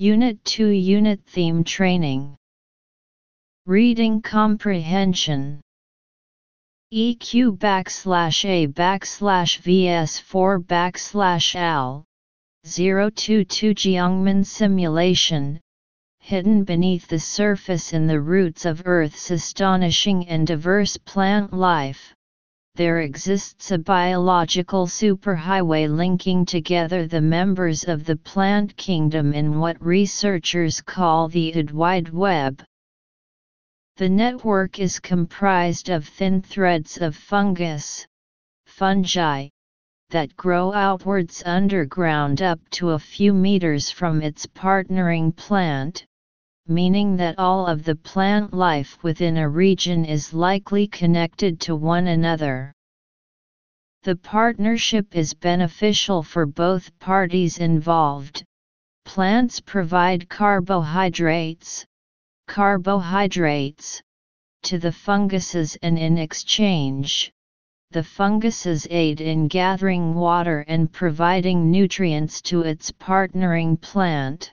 Unit 2 Unit Theme Training. Reading Comprehension. EQ backslash A backslash VS4 backslash AL 022 Jiangmen Simulation. Hidden beneath the surface in the roots of Earth's astonishing and diverse plant life, there exists a biological superhighway linking together the members of the plant kingdom in what researchers call the Wood Wide Web. The network is comprised of thin threads of fungus, fungi, that grow outwards underground up to a few meters from its partnering plant, meaning that all of the plant life within a region is likely connected to one another. The partnership is beneficial for both parties involved. Plants provide carbohydrates, carbohydrates, to the funguses and in exchange, the funguses aid in gathering water and providing nutrients to its partnering plant.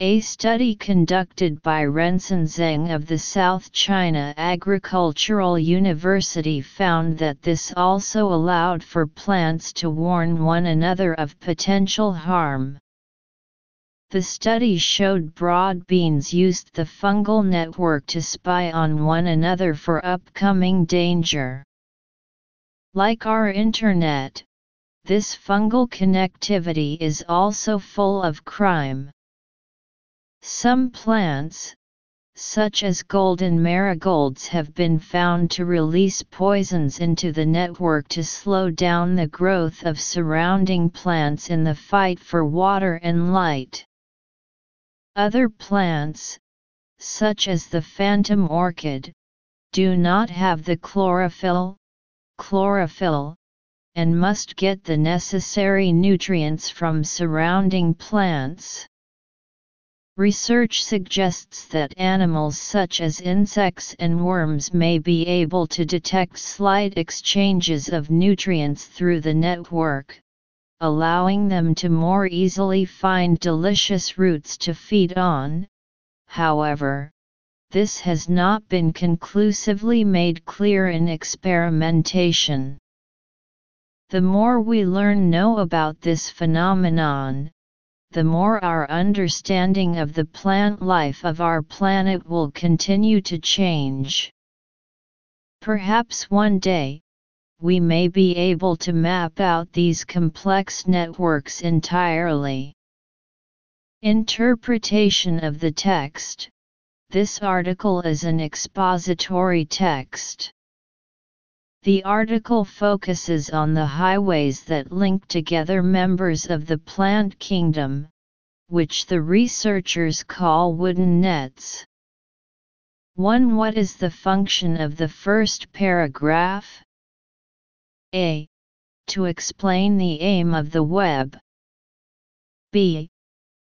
A study conducted by Rensen Zeng of the South China Agricultural University found that this also allowed for plants to warn one another of potential harm. The study showed broad beans used the fungal network to spy on one another for upcoming danger. Like our Internet, this fungal connectivity is also full of crime. Some plants, such as golden marigolds have been found to release poisons into the network to slow down the growth of surrounding plants in the fight for water and light. Other plants, such as the phantom orchid, do not have the chlorophyll, chlorophyll, and must get the necessary nutrients from surrounding plants. Research suggests that animals such as insects and worms may be able to detect slight exchanges of nutrients through the network, allowing them to more easily find delicious roots to feed on. However, this has not been conclusively made clear in experimentation. The more we learn know about this phenomenon, the more our understanding of the plant life of our planet will continue to change. Perhaps one day, we may be able to map out these complex networks entirely. Interpretation of the text This article is an expository text. The article focuses on the highways that link together members of the plant kingdom, which the researchers call wooden nets. 1. What is the function of the first paragraph? A. To explain the aim of the web. B.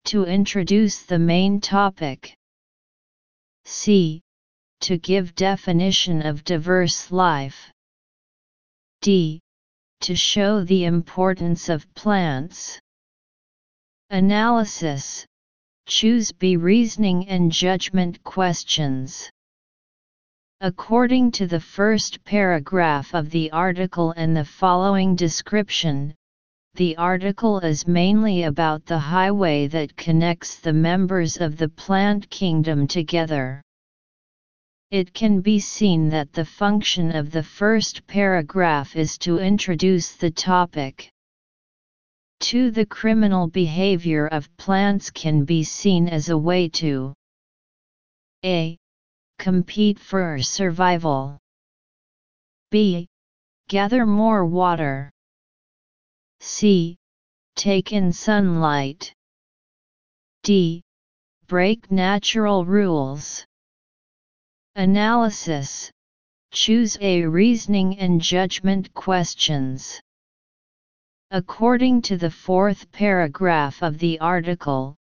To introduce the main topic. C. To give definition of diverse life. D. To show the importance of plants. Analysis Choose B reasoning and judgment questions. According to the first paragraph of the article and the following description, the article is mainly about the highway that connects the members of the plant kingdom together. It can be seen that the function of the first paragraph is to introduce the topic. To The criminal behavior of plants can be seen as a way to a compete for survival. B. Gather more water. C. Take in sunlight. D. break natural rules. Analysis Choose a reasoning and judgment questions. According to the fourth paragraph of the article,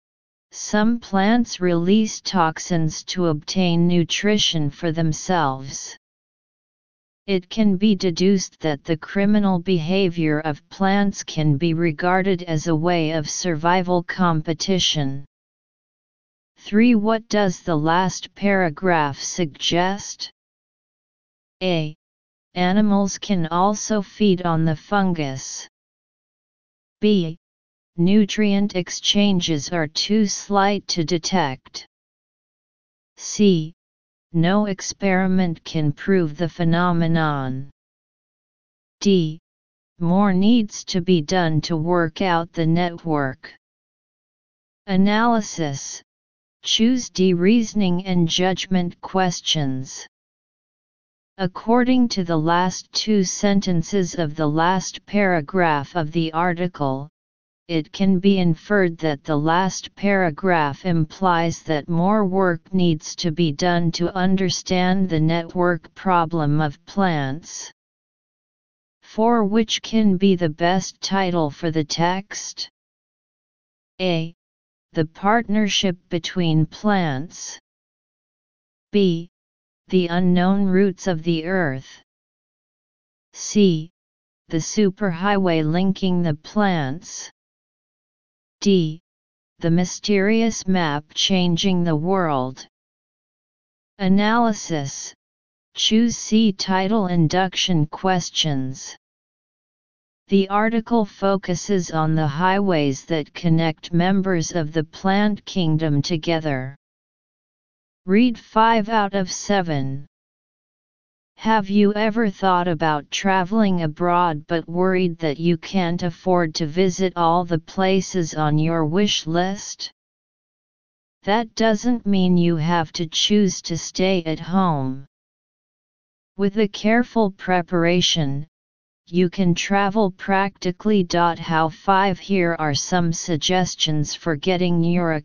some plants release toxins to obtain nutrition for themselves. It can be deduced that the criminal behavior of plants can be regarded as a way of survival competition. 3. What does the last paragraph suggest? A. Animals can also feed on the fungus. B. Nutrient exchanges are too slight to detect. C. No experiment can prove the phenomenon. D. More needs to be done to work out the network. Analysis Choose D. Reasoning and judgment questions. According to the last two sentences of the last paragraph of the article, it can be inferred that the last paragraph implies that more work needs to be done to understand the network problem of plants. For which can be the best title for the text? A. The partnership between plants. B the unknown roots of the Earth. C. The superhighway linking the plants. D. The mysterious map changing the world. Analysis Choose C title induction questions. The article focuses on the highways that connect members of the plant kingdom together. Read 5 out of 7. Have you ever thought about traveling abroad but worried that you can't afford to visit all the places on your wish list? That doesn't mean you have to choose to stay at home. With a careful preparation, you can travel practically. How 5 Here are some suggestions for getting your